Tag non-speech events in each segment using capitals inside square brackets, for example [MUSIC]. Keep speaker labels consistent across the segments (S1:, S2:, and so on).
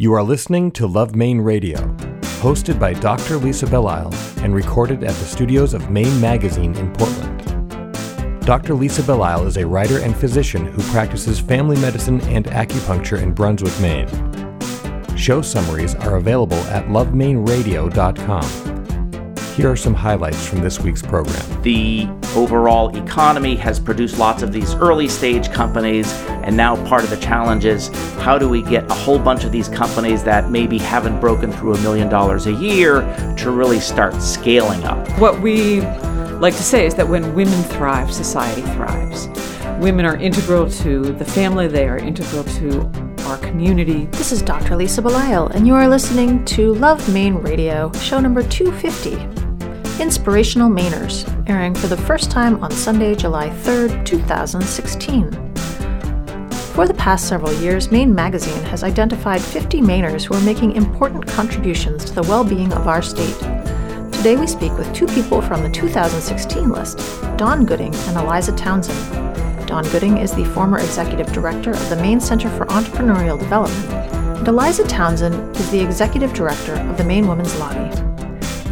S1: You are listening to Love Maine Radio, hosted by Dr. Lisa Belisle and recorded at the studios of Maine Magazine in Portland. Dr. Lisa Belisle is a writer and physician who practices family medicine and acupuncture in Brunswick, Maine. Show summaries are available at lovemaineradio.com. Here are some highlights from this week's program.
S2: The overall economy has produced lots of these early stage companies, and now part of the challenge is how do we get a whole bunch of these companies that maybe haven't broken through a million dollars a year to really start scaling up?
S3: What we like to say is that when women thrive, society thrives. Women are integral to the family, they are integral to our community.
S4: This is Dr. Lisa Belisle, and you are listening to Love Maine Radio, show number 250. Inspirational Mainers, airing for the first time on Sunday, July 3rd, 2016. For the past several years, Maine Magazine has identified 50 Mainers who are making important contributions to the well being of our state. Today we speak with two people from the 2016 list Don Gooding and Eliza Townsend. Don Gooding is the former executive director of the Maine Center for Entrepreneurial Development, and Eliza Townsend is the executive director of the Maine Women's Lobby.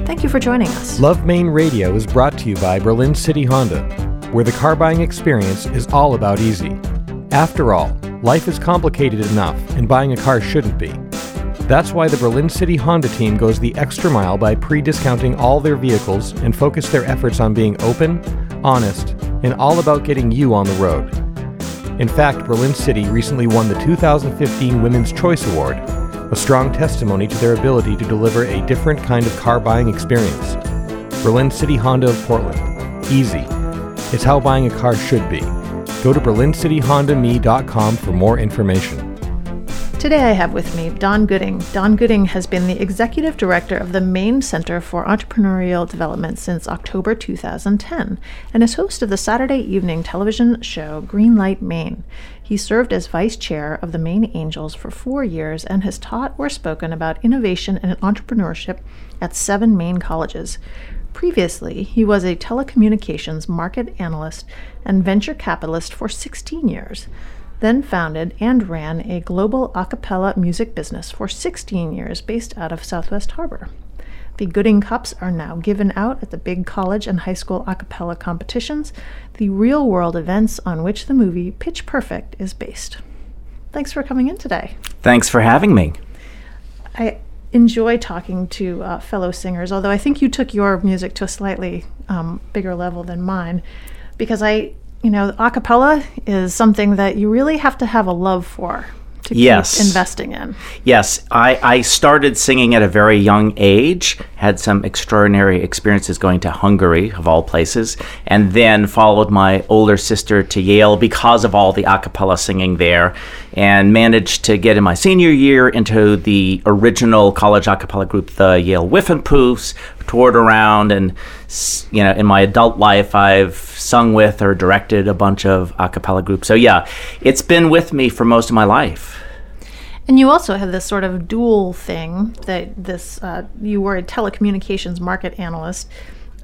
S4: Thank you for joining us.
S1: Love Maine Radio is brought to you by Berlin City Honda, where the car buying experience is all about easy. After all, life is complicated enough, and buying a car shouldn't be. That's why the Berlin City Honda team goes the extra mile by pre discounting all their vehicles and focus their efforts on being open, honest, and all about getting you on the road. In fact, Berlin City recently won the 2015 Women's Choice Award a strong testimony to their ability to deliver a different kind of car buying experience. Berlin City Honda of Portland. Easy. It's how buying a car should be. Go to berlincityhondame.com for more information.
S4: Today I have with me Don Gooding. Don Gooding has been the executive director of the Maine Center for Entrepreneurial Development since October 2010 and is host of the Saturday evening television show Greenlight Maine. He served as vice chair of the Maine Angels for four years and has taught or spoken about innovation and entrepreneurship at seven Maine colleges. Previously, he was a telecommunications market analyst and venture capitalist for 16 years, then founded and ran a global a cappella music business for 16 years based out of Southwest Harbor. The Gooding Cups are now given out at the big college and high school a cappella competitions, the real world events on which the movie Pitch Perfect is based. Thanks for coming in today.
S2: Thanks for having me.
S4: I enjoy talking to uh, fellow singers, although I think you took your music to a slightly um, bigger level than mine, because I, you know, a cappella is something that you really have to have a love for to
S2: yes.
S4: keep investing in.
S2: Yes, I, I started singing at a very young age, had some extraordinary experiences going to Hungary, of all places, and then followed my older sister to Yale because of all the a cappella singing there, and managed to get in my senior year into the original college a cappella group, the Yale Whiffenpoofs, toured around and you know in my adult life I've sung with or directed a bunch of a cappella groups. So yeah, it's been with me for most of my life.
S4: And you also have this sort of dual thing that this uh, you were a telecommunications market analyst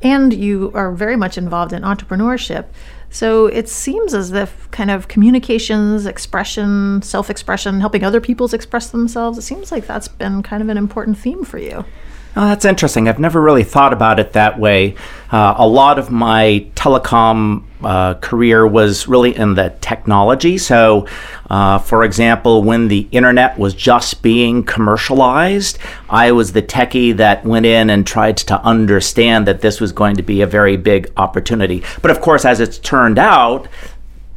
S4: and you are very much involved in entrepreneurship. So it seems as if kind of communications, expression, self expression, helping other people's express themselves, it seems like that's been kind of an important theme for you.
S2: Oh, that's interesting. I've never really thought about it that way. Uh, a lot of my telecom uh, career was really in the technology. So, uh, for example, when the internet was just being commercialized, I was the techie that went in and tried to understand that this was going to be a very big opportunity. But of course, as it's turned out,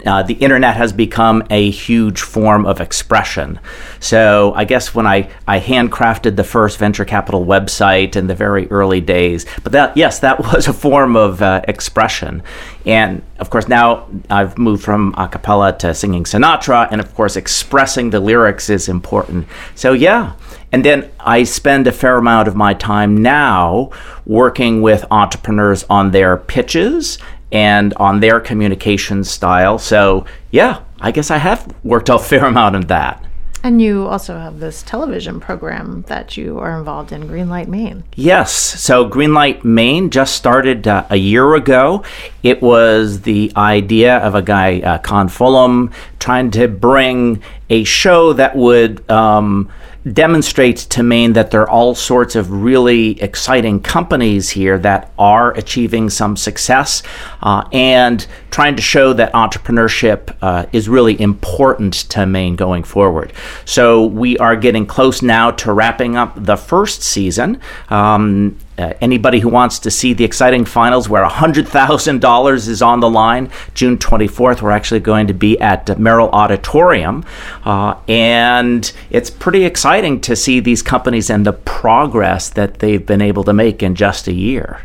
S2: uh, the internet has become a huge form of expression. So I guess when I, I handcrafted the first venture capital website in the very early days, but that yes, that [LAUGHS] was a form of uh, expression. And of course, now I've moved from a cappella to singing Sinatra, and of course, expressing the lyrics is important. So yeah. And then I spend a fair amount of my time now working with entrepreneurs on their pitches and on their communication style. So, yeah, I guess I have worked a fair amount on that.
S4: And you also have this television program that you are involved in, Greenlight Maine.
S2: Yes. So Greenlight Maine just started uh, a year ago. It was the idea of a guy, uh, Con Fulham, trying to bring a show that would. Um, demonstrates to Maine that there are all sorts of really exciting companies here that are achieving some success uh, and trying to show that entrepreneurship uh, is really important to Maine going forward. So we are getting close now to wrapping up the first season. Um, uh, anybody who wants to see the exciting finals where $100,000 is on the line, June 24th, we're actually going to be at Merrill Auditorium. Uh, and it's pretty exciting to see these companies and the progress that they've been able to make in just a year.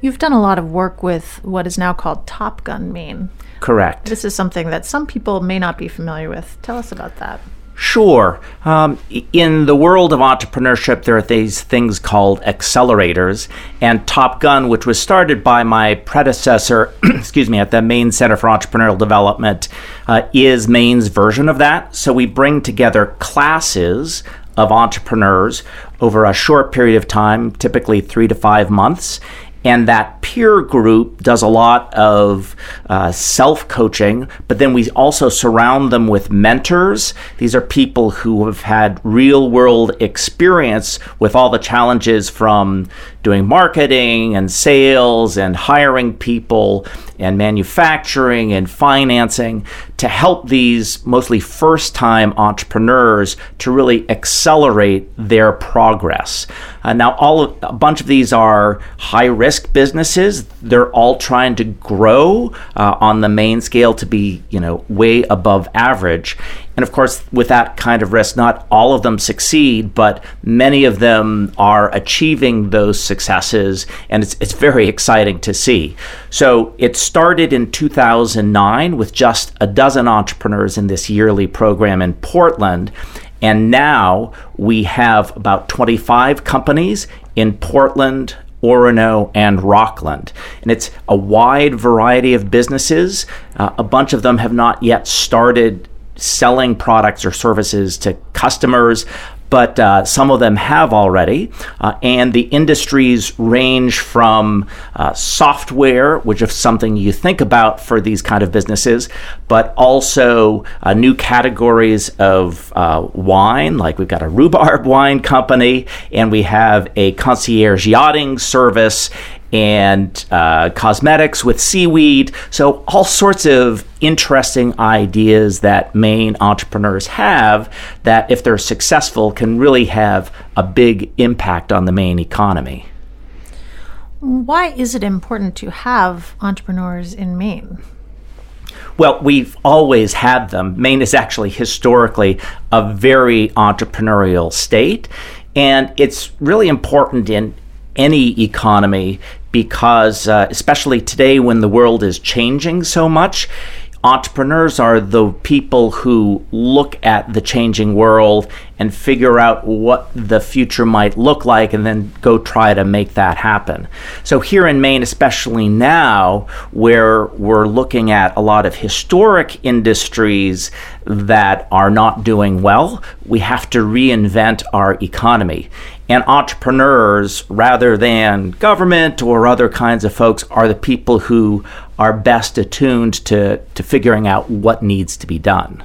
S4: You've done a lot of work with what is now called Top Gun Maine.
S2: Correct.
S4: This is something that some people may not be familiar with. Tell us about that.
S2: Sure. Um, in the world of entrepreneurship, there are these things called accelerators. And Top Gun, which was started by my predecessor, [CLEARS THROAT] excuse me, at the Maine Center for Entrepreneurial Development, uh, is Maine's version of that. So we bring together classes of entrepreneurs over a short period of time, typically three to five months, and that peer group does a lot of uh, self coaching, but then we also surround them with mentors. These are people who have had real world experience with all the challenges from doing marketing and sales and hiring people and manufacturing and financing to help these mostly first time entrepreneurs to really accelerate their progress. Uh, now, all of, a bunch of these are high risk businesses. They're all trying to grow uh, on the main scale to be, you know, way above average. And of course, with that kind of risk, not all of them succeed, but many of them are achieving those successes, and it's, it's very exciting to see. So it started in 2009 with just a dozen entrepreneurs in this yearly program in Portland. And now we have about 25 companies in Portland, Orono, and Rockland. And it's a wide variety of businesses. Uh, a bunch of them have not yet started selling products or services to customers, but uh, some of them have already. Uh, and the industries range from uh, software, which is something you think about for these kind of businesses, but also uh, new categories of uh, wine, like we've got a rhubarb wine company, and we have a concierge yachting service, and uh, cosmetics with seaweed. So, all sorts of interesting ideas that Maine entrepreneurs have that, if they're successful, can really have a big impact on the Maine economy.
S4: Why is it important to have entrepreneurs in Maine?
S2: Well, we've always had them. Maine is actually historically a very entrepreneurial state, and it's really important in any economy because, uh, especially today when the world is changing so much, entrepreneurs are the people who look at the changing world and figure out what the future might look like and then go try to make that happen. So, here in Maine, especially now, where we're looking at a lot of historic industries that are not doing well, we have to reinvent our economy. And entrepreneurs, rather than government or other kinds of folks, are the people who are best attuned to, to figuring out what needs to be done.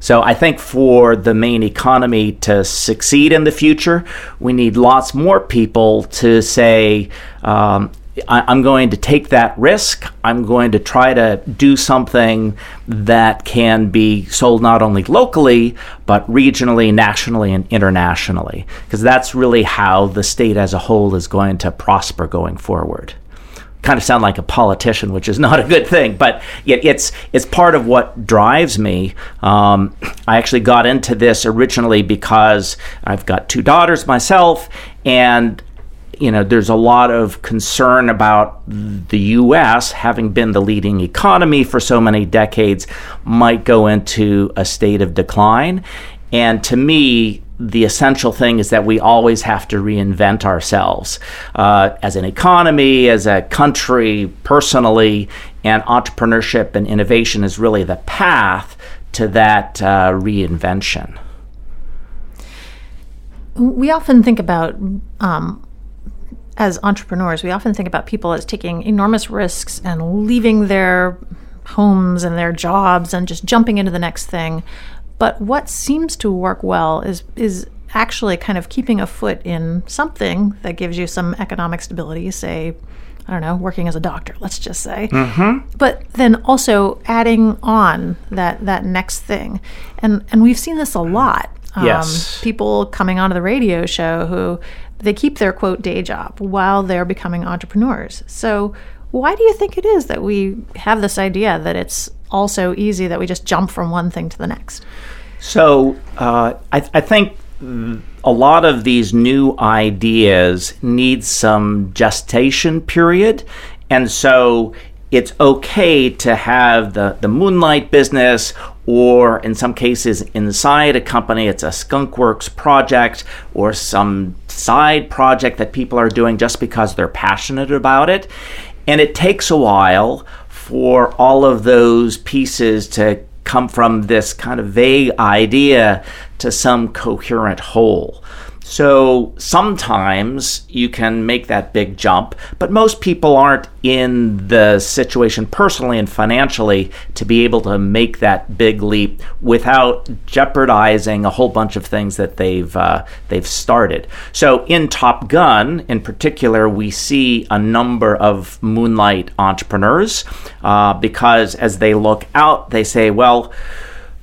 S2: So I think for the Maine economy to succeed in the future, we need lots more people to say, um, I, am going to take that risk. I'm going to try to do something that can be sold not only locally, but regionally, nationally, and internationally. Because that's really how the state as a whole is going to prosper going forward. Kind of sound like a politician, which is [LAUGHS] not a good thing, but it, it's it's part of what drives me. Um, I actually got into this originally because I've got two daughters myself, and you know, there's a lot of concern about the U.S. having been the leading economy for so many decades might go into a state of decline. And to me, the essential thing is that we always have to reinvent ourselves uh, as an economy, as a country, personally, and entrepreneurship and innovation is really the path to that uh, reinvention.
S4: We often think about, um, as entrepreneurs, we often think about people as taking enormous risks and leaving their homes and their jobs and just jumping into the next thing. But what seems to work well is is actually kind of keeping a foot in something that gives you some economic stability, say, I don't know, working as a doctor, let's just say. Mm-hmm. But then also adding on that that next thing, and and we've seen this a lot.
S2: Um, yes.
S4: People coming onto the radio show who they keep their quote day job while they're becoming entrepreneurs. So why do you think it is that we have this idea that it's also easy that we just jump from one thing to the next?
S2: So uh, I, I think a lot of these new ideas need some gestation period. And so it's okay to have the, the moonlight business, or in some cases, inside a company, it's a skunkworks project or some side project that people are doing just because they're passionate about it. And it takes a while for all of those pieces to come from this kind of vague idea to some coherent whole. So sometimes you can make that big jump, but most people aren't in the situation personally and financially to be able to make that big leap without jeopardizing a whole bunch of things that they've uh, they've started. So in Top Gun, in particular, we see a number of moonlight entrepreneurs uh, because as they look out, they say, well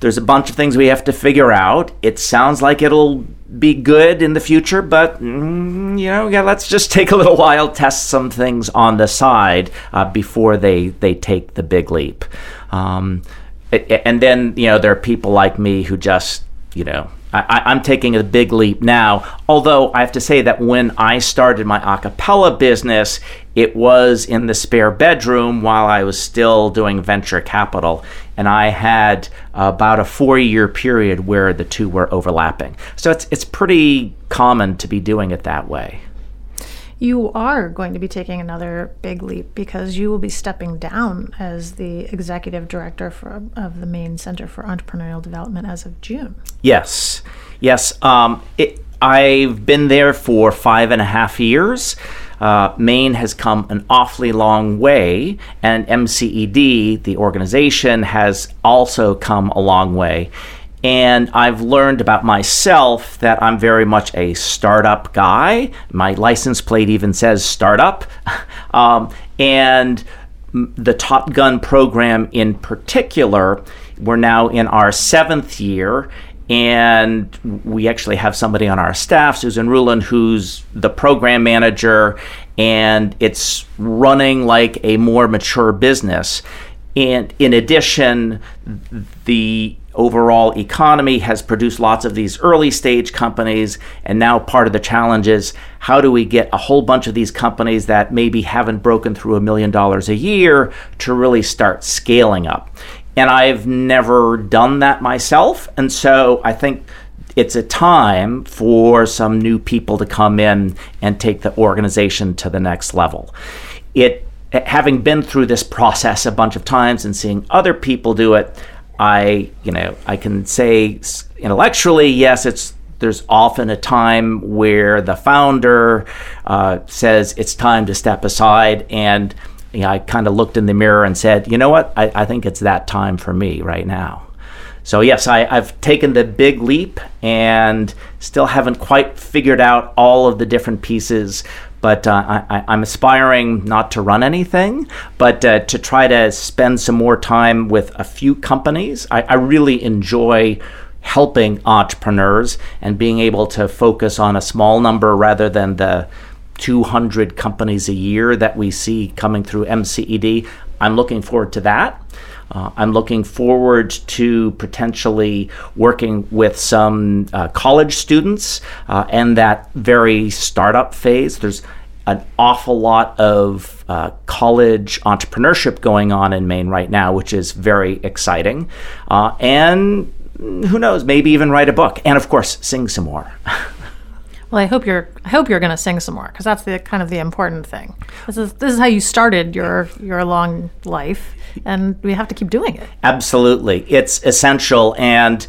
S2: there's a bunch of things we have to figure out. It sounds like it'll be good in the future, but mm, you know, yeah, let's just take a little while, test some things on the side uh, before they they take the big leap. Um, and then you know, there are people like me who just you know I, am taking a big leap now. Although I have to say that when I started my acapella business, it was in the spare bedroom while I was still doing venture capital. And I had about a four year period where the two were overlapping. So it's, it's pretty common to be doing it that way.
S4: You are going to be taking another big leap because you will be stepping down as the executive director for, of the Maine Center for Entrepreneurial Development as of June.
S2: Yes, yes. Um, it, I've been there for five and a half years. Uh, Maine has come an awfully long way, and MCED, the organization, has also come a long way. And I've learned about myself that I'm very much a startup guy. My license plate even says startup. [LAUGHS] um, and the Top Gun program in particular, we're now in our seventh year. And we actually have somebody on our staff, Susan Rulin, who's the program manager, and it's running like a more mature business. And in addition, the overall economy has produced lots of these early stage companies. And now part of the challenge is how do we get a whole bunch of these companies that maybe haven't broken through a million dollars a year to really start scaling up? And I've never done that myself. And so I think it's a time for some new people to come in and take the organization to the next level. It having been through this process a bunch of times and seeing other people do it, I, you know, I can say intellectually, yes, it's there's often a time where the founder uh, says it's time to step aside and you know, I kind of looked in the mirror and said, you know what, I, I think it's that time for me right now. So yes, I, have taken the big leap and still haven't quite figured out all of the different pieces but uh, I, am aspiring not to run anything, but uh, to try to spend some more time with a few companies. I, I, really enjoy helping entrepreneurs and being able to focus on a small number rather than the 200 companies a year that we see coming through MCED. I'm looking forward to that. Uh, I'm looking forward to potentially working with some uh, college students uh, and that very startup phase. There's an awful lot of uh, college entrepreneurship going on in Maine right now, which is very exciting. Uh, and who knows, maybe even write a book. And of course, sing some more. [LAUGHS]
S4: Well, I hope you're. I hope you're going to sing some more because that's the kind of the important thing. This is this is how you started your your long life, and we have to keep doing it.
S2: Absolutely, it's essential, and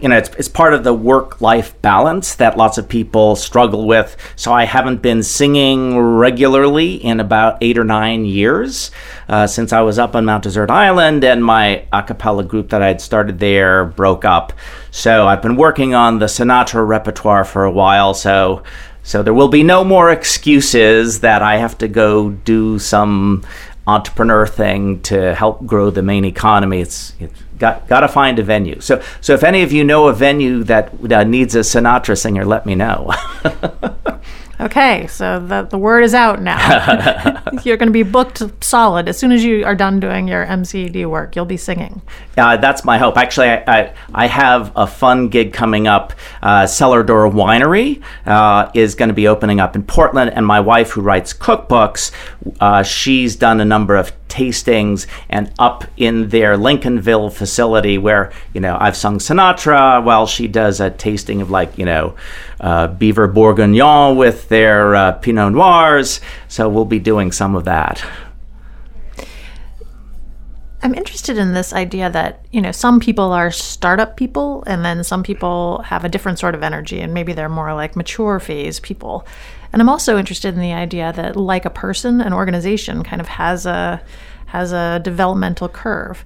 S2: you know, it's, it's part of the work life balance that lots of people struggle with. So I haven't been singing regularly in about eight or nine years uh, since I was up on Mount Desert Island, and my a cappella group that I had started there broke up. So I've been working on the Sinatra repertoire for a while. So so there will be no more excuses that I have to go do some entrepreneur thing to help grow the Maine economy. It's, it's got got to find a venue. So so if any of you know a venue that uh, needs a Sinatra singer, let me know. [LAUGHS]
S4: Okay, so the, the word is out now. [LAUGHS] [LAUGHS] You're going to be booked solid. As soon as you are done doing your MCED work, you'll be singing.
S2: Uh, that's my hope. Actually, I, I, I, have a fun gig coming up. Uh, Cellar Door Winery uh, is going to be opening up in Portland, and my wife, who writes cookbooks, uh, she's done a number of tastings and up in their Lincolnville facility where, you know, I've sung Sinatra while she does a tasting of like, you know, uh, Beaver Bourguignon with their uh, Pinot Noirs. So we'll be doing some of that.
S4: I'm interested in this idea that, you know, some people are startup people and then some people have a different sort of energy and maybe they're more like mature phase people. And I'm also interested in the idea that like a person, an organization kind of has a has a developmental curve.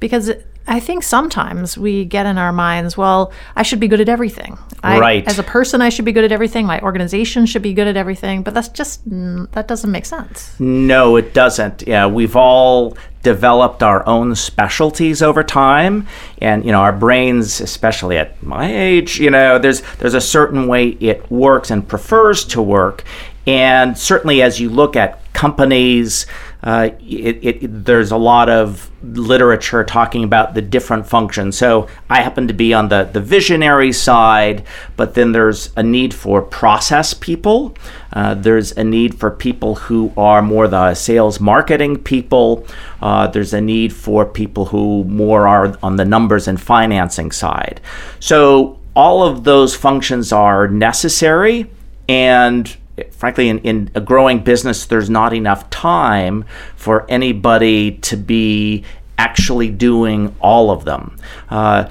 S4: Because I think sometimes we get in our minds, well, I should be good at everything. I,
S2: right.
S4: As a person, I should be good at everything. My organization should be good at everything. But that's just, that doesn't make sense.
S2: No, it doesn't. Yeah, we've all developed our own specialties over time. And, you know, our brains, especially at my age, you know, there's, there's a certain way it works and prefers to work. And certainly as you look at companies, uh, it, it, there's a lot of literature talking about the different functions. So I happen to be on the, the visionary side, but then there's a need for process people. Uh, there's a need for people who are more the sales marketing people. Uh, there's a need for people who more are on the numbers and financing side. So all of those functions are necessary and frankly, in, in a growing business, there's not enough time for anybody to be actually doing all of them. Uh,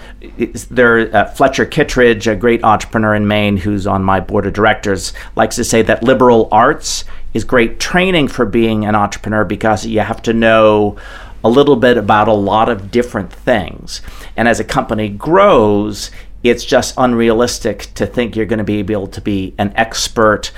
S2: there, uh, Fletcher Kittredge, a great entrepreneur in Maine who's on my board of directors, likes to say that liberal arts is great training for being an entrepreneur because you have to know a little bit about a lot of different things. And as a company grows, it's just unrealistic to think you're going to be able to be an expert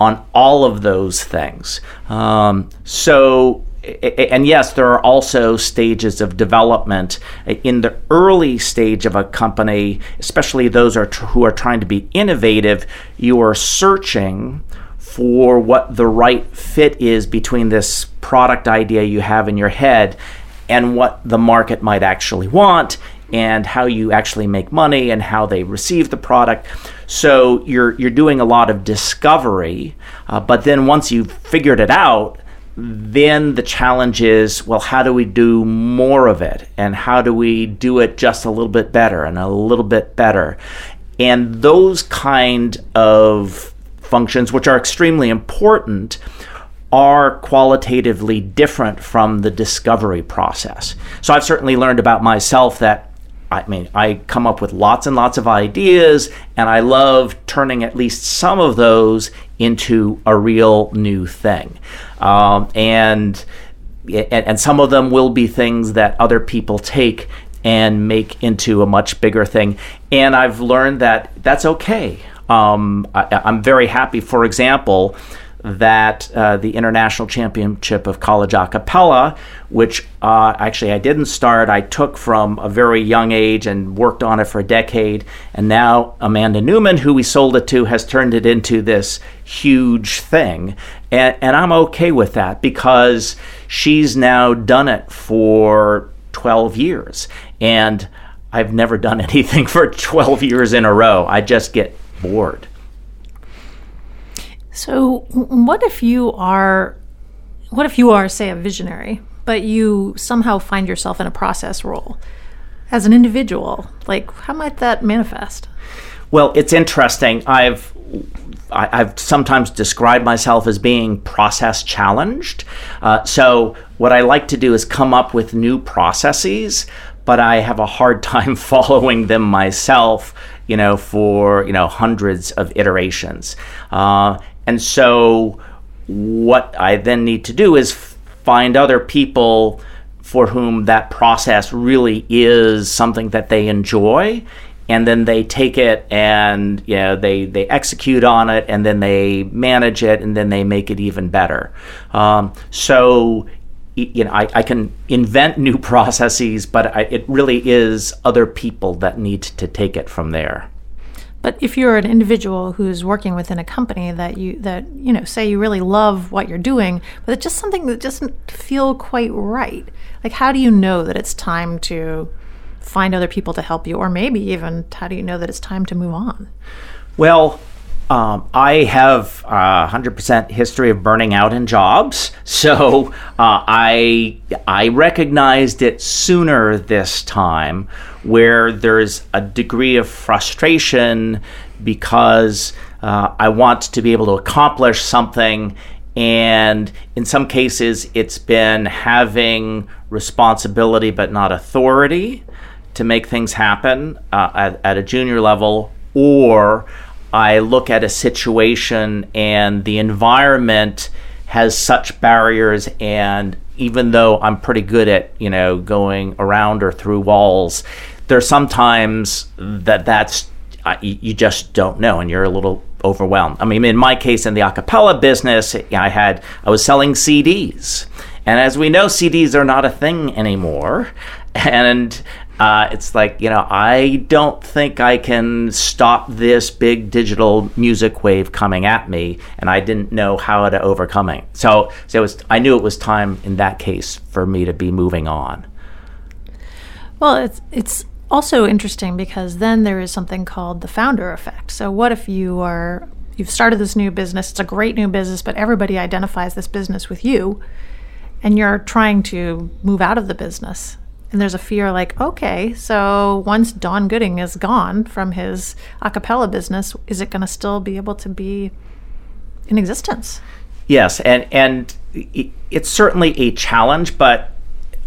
S2: on all of those things. Um, so, and yes, there are also stages of development. In the early stage of a company, especially those are tr- who are trying to be innovative, you are searching for what the right fit is between this product idea you have in your head and what the market might actually want and how you actually make money and how they receive the product. So you're you're doing a lot of discovery, uh, but then once you've figured it out, then the challenge is well, how do we do more of it, and how do we do it just a little bit better and a little bit better, and those kind of functions, which are extremely important are qualitatively different from the discovery process. So I've certainly learned about myself that I mean, I come up with lots and lots of ideas, and I love turning at least some of those into a real new thing. Um, and, and some of them will be things that other people take and make into a much bigger thing. And I've learned that that's okay. Um, I, I'm very happy, for example, that uh, the International Championship of College A Cappella, which uh, actually I didn't start, I took from a very young age and worked on it for a decade. And now Amanda Newman, who we sold it to, has turned it into this huge thing. And, and I'm okay with that because she's now done it for 12 years. And I've never done [LAUGHS] anything for 12 years in a row. I just get bored.
S4: So, what if you are, what if you are, say, a visionary, but you somehow find yourself in a process role as an individual? Like, how might that manifest?
S2: Well, it's interesting. I've I, have sometimes described myself as being process challenged. Uh, so, what I like to do is come up with new processes, but I have a hard [LAUGHS] time following them myself. You know, for you know hundreds of iterations, uh, and so what I then need to do is find other people for whom that process really is something that they enjoy. And then they take it and you know they they execute on it and then they manage it and then they make it even better. Um, so you know I, I, can invent new [LAUGHS] processes but I, it really is other people that need to take it from there
S4: but if you're an individual who's working within a company that you that you know say you really love what you're doing, but it's just something that doesn't feel quite right. Like how do you know that it's time to find other people to help you or maybe even how do you know that it's time to move on?
S2: Well, um, I have a hundred percent history of burning out in jobs, so uh, I I recognized it sooner this time, where there's a degree of frustration because uh, I want to be able to accomplish something, and in some cases, it's been having responsibility but not authority to make things happen uh, at, at a junior level, or I look at a situation and the environment has such barriers and even though I'm pretty good at, you know, going around or through walls, there's sometimes that that's uh, you just don't know and you're a little overwhelmed. I mean, in my case in the acapella business, I had I was selling CDs. And as we know, CDs are not a thing anymore. And uh, it's like you know i don't think i can stop this big digital music wave coming at me and i didn't know how to overcome it. So, so it was, i knew it was time in that case for me to be moving on.
S4: Well it's it's also interesting because then there is something called the founder effect. So what if you are you've started this new business it's a great new business but everybody identifies this business with you and you're trying to move out of the business and there's a fear like, okay, so once Don Gooding is gone from his a cappella business, is it going to still be able to be in existence?
S2: Yes, and and it's certainly a challenge, but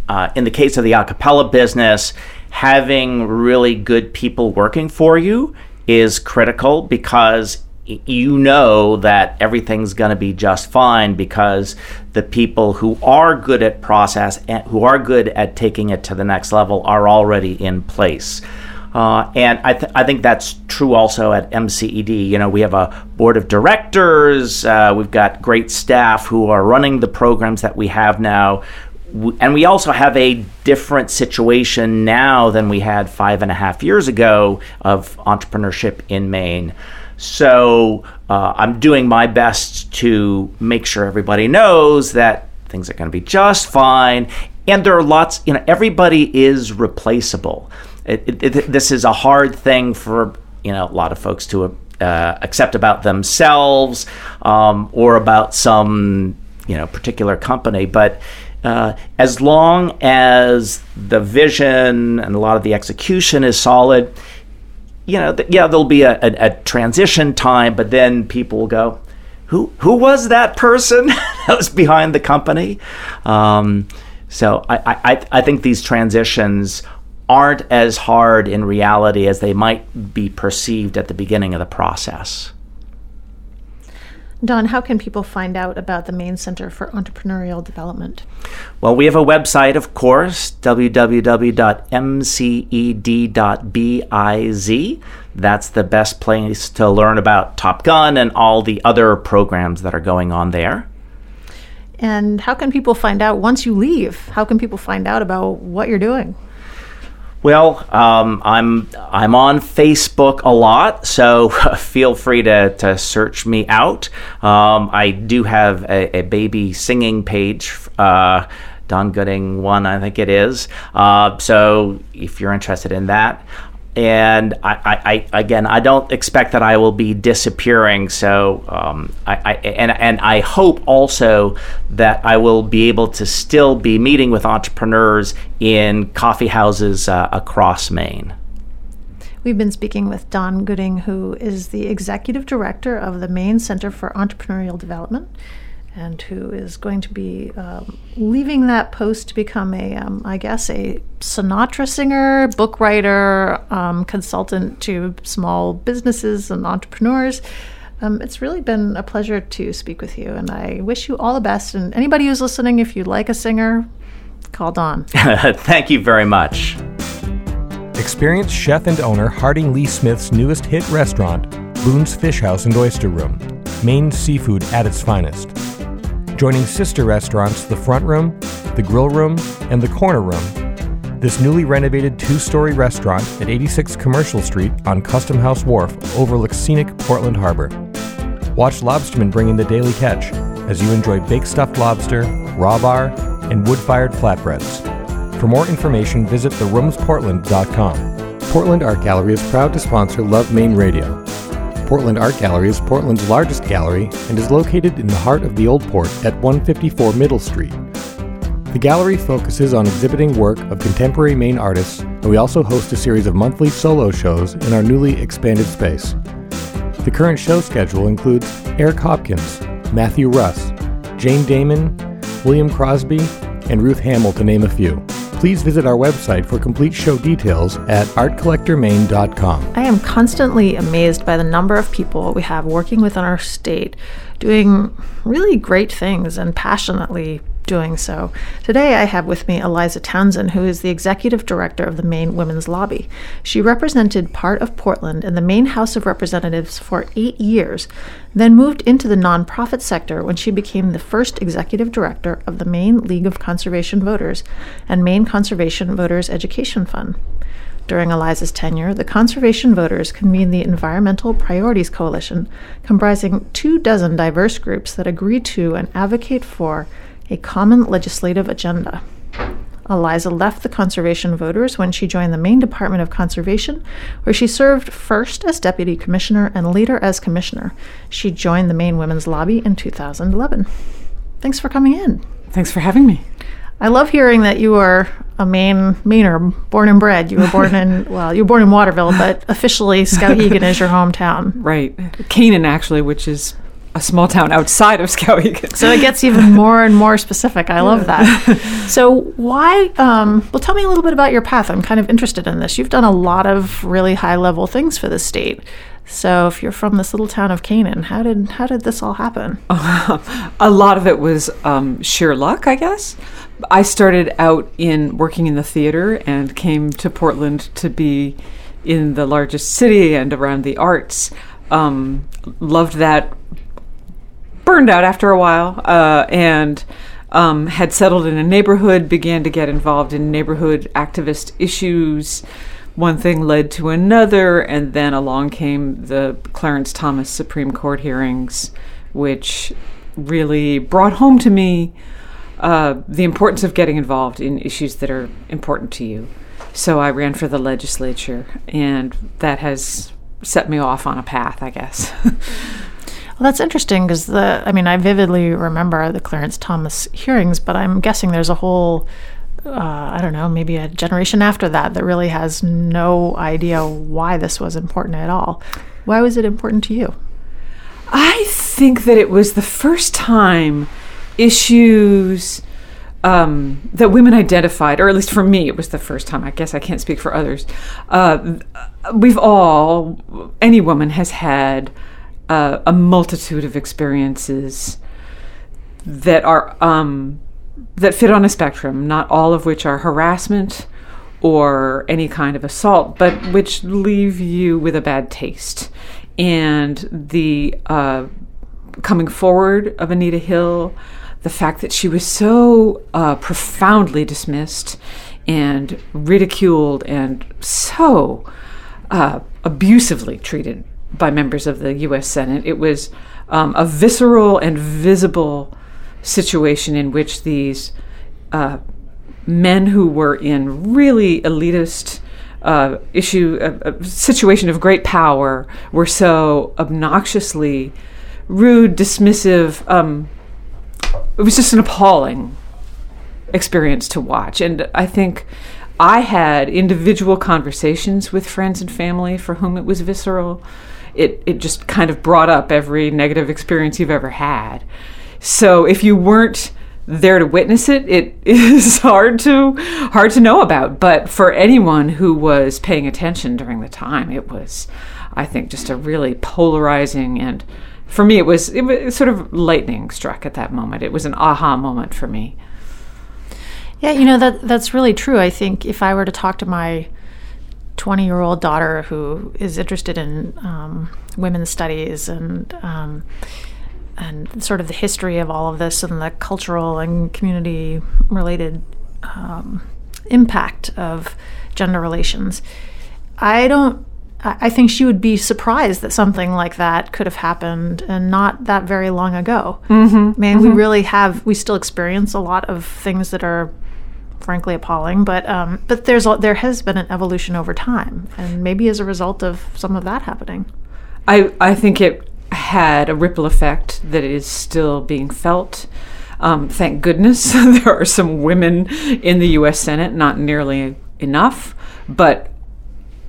S2: uh, in the case of the a cappella business, having really good people working for you is critical because you know that everything's going to be just fine because the people who are good at process and who are good at taking it to the next level are already in place. Uh, and I, th- I think that's true also at MCED. You know, we have a board of directors, uh, we've got great staff who are running the programs that we have now. And we also have a different situation now than we had five and a half years ago of entrepreneurship in Maine. So uh, I'm doing my best to make sure everybody knows that things are going to be just fine. And there are lots, you know, everybody is replaceable. It, it, it, this is a hard thing for, you know, a lot of folks to uh, accept about themselves um, or about some, you know, particular company. But uh, as long as the vision and a lot of the execution is solid, you know, th- yeah, there'll be a, a, a, transition time, but then people will go, who who was that person [LAUGHS] that was behind the company? Um, so I, I I think these transitions aren't as hard in reality as they might be perceived at the beginning of the process.
S4: Don, how can people find out about the Maine Center for Entrepreneurial Development?
S2: Well, we have a website, of course, www.mced.biz. That's the best place to learn about Top Gun and all the other programs that are going on there.
S4: And how can people find out once you leave? How can people find out about what you're doing?
S2: Well, um, I'm I'm on Facebook a lot, so [LAUGHS] feel free to, to search me out. Um, I do have a, a baby singing page, uh, Don Gooding one, I think it is. Uh, so if you're interested in that, and I, I, again, I don't expect that I will be disappearing. So, um, I, I, and and I hope also that I will be able to still be meeting with entrepreneurs in coffee houses uh, across Maine.
S4: We've been speaking with Don Gooding, who is the executive director of the Maine Center for Entrepreneurial Development and who is going to be um, leaving that post to become a, um, I guess, a Sinatra singer, book writer, um, consultant to small businesses and entrepreneurs. Um, it's really been a pleasure to speak with you, and I wish you all the best. And anybody who's listening, if you like a singer, call Don. [LAUGHS]
S2: Thank you very much.
S1: Experience chef and owner Harding Lee Smith's newest hit restaurant, Boone's Fish House and Oyster Room, Maine seafood at its finest joining sister restaurants The Front Room, The Grill Room, and The Corner Room. This newly renovated two story restaurant at 86 Commercial Street on Custom House Wharf overlooks scenic Portland Harbor. Watch lobstermen bring in the daily catch as you enjoy baked stuffed lobster, raw bar, and wood fired flatbreads. For more information, visit theroomsportland.com. Portland Art Gallery is proud to sponsor Love Maine Radio. Portland Art Gallery is Portland's largest gallery and is located in the heart of the Old Port at 154 Middle Street. The gallery focuses on exhibiting work of contemporary Maine artists, and we also host a series of monthly solo shows in our newly expanded space. The current show schedule includes Eric Hopkins, Matthew Russ, Jane Dahmen, William Crosby, and Ruth Hamill, to name a few please visit our website for complete show details at artcollectormaine.com.
S4: I am constantly amazed by the number of people we have working within our state doing really great things and passionately doing so. Today I have with me Eliza Townsend, who is the executive director of the Maine Women's Lobby. She represented part of Portland in the Maine House of Representatives for eight years, then moved into the nonprofit sector when she became the first executive director of the Maine League of Conservation Voters and Maine Conservation Voters Education Fund. During Eliza's tenure, the conservation voters convened the Environmental Priorities Coalition, comprising two dozen diverse groups that agree to and advocate for a common legislative agenda. Eliza left the conservation voters when she joined the Maine Department of Conservation, where she served first as deputy commissioner and later as commissioner. She joined the Maine Women's Lobby in 2011. Thanks for coming in.
S3: Thanks for having me.
S4: I love hearing that you are a Maine Mainer, born and bred. You were born in [LAUGHS] well, you were born in Waterville, but officially Skowhegan is your hometown.
S3: Right, Canaan actually, which is a small town outside of Skowhegan.
S4: So it gets even more and more specific. I love that. [LAUGHS] so why? Um, well, tell me a little bit about your path. I'm kind of interested in this. You've done a lot of really high level things for the state. So if you're from this little town of Canaan, how did how did this all happen? [LAUGHS]
S3: a lot of it was um, sheer luck, I guess. I started out in working in the theater and came to Portland to be in the largest city and around the arts. Um, loved that burned out after a while uh, and um, had settled in a neighborhood, began to get involved in neighborhood activist issues. One thing led to another, and then along came the Clarence Thomas Supreme Court hearings, which really brought home to me uh, the importance of getting involved in issues that are important to you. So I ran for the legislature, and that has set me off on a path, I guess. [LAUGHS]
S4: Well, that's interesting because the, I mean, I vividly remember the Clarence Thomas hearings, but I'm guessing there's a whole, uh, I don't know, maybe a generation after that that really has no idea why this was important at all. Why was it important to you?
S3: I think that it was the first time issues um, that women identified, or at least for me, it was the first time. I guess I can't speak for others. Uh, we've all, any woman has had uh, a multitude of experiences that are um, that fit on a spectrum, not all of which are harassment or any kind of assault, but which leave you with a bad taste. And the uh, coming forward of Anita Hill, the fact that she was so uh, profoundly dismissed and ridiculed and so uh, abusively treated by members of the U.S. Senate. It was um, a visceral and visible situation in which these uh, men who were in really elitist uh, issue, a, a, situation of great power, were so obnoxiously rude, dismissive. Um, it was just an appalling experience to watch, and I think I had individual conversations with friends and family for whom it was visceral. It it just kind of brought up every negative experience you've ever had. So if you weren't there to witness it, it [LAUGHS] is hard to hard to know about. But for anyone who was paying attention during the time, it was, I think, just a really polarizing and for me it was it was sort of lightning struck at that moment. It was an aha moment for me.
S4: Yeah, you know that that's really true. I think if I were to talk to my 20 year old daughter who is interested in um, women's studies and um, and sort of the history of all of this and the cultural and community related um, impact of gender relations, I don't. I think she would be surprised that something like that could have happened and not that very long ago. Mm-hmm. I mean, mm-hmm. we really have, we still experience a lot of things that are frankly appalling. But um, but there's there has been an evolution over time, and maybe as a result of some of that happening.
S3: I I think it had a ripple effect that is still being felt. Um, thank goodness [LAUGHS] there are some women in the U.S. Senate, not nearly enough, but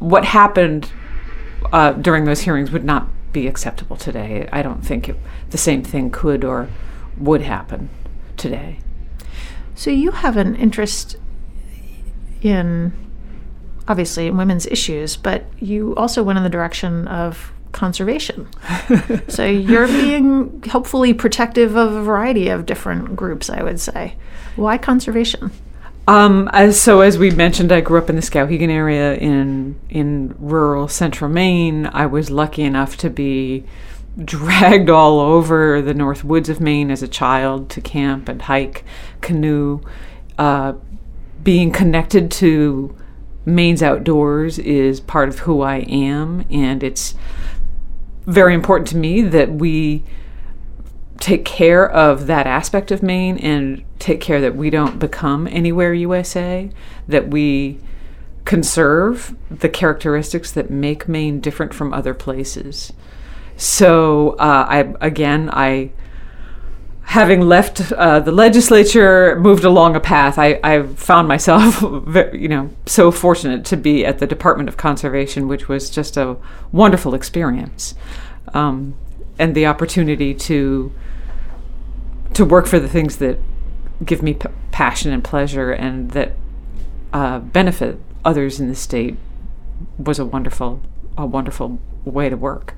S3: what happened uh, during those hearings would not be acceptable today. I don't think it, the same thing could or would happen today.
S4: So you have an interest in obviously in women's issues, but you also went in the direction of conservation. [LAUGHS] so you're being hopefully protective of a variety of different groups, I would say. Why conservation?
S3: Um, as, so as we mentioned, I grew up in the Skowhegan area in in rural central Maine. I was lucky enough to be dragged all over the North Woods of Maine as a child to camp and hike, canoe. Uh, being connected to Maine's outdoors is part of who I am, and it's very important to me that we take care of that aspect of Maine and take care that we don't become anywhere USA, that we conserve the characteristics that make Maine different from other places. So uh, I again I having left uh, the legislature, moved along a path. I, I found myself, [LAUGHS] you know, so fortunate to be at the Department of Conservation, which was just a wonderful experience, um, and the opportunity to to work for the things that give me p- passion and pleasure and that uh, benefit others in the state was a wonderful a wonderful way to work.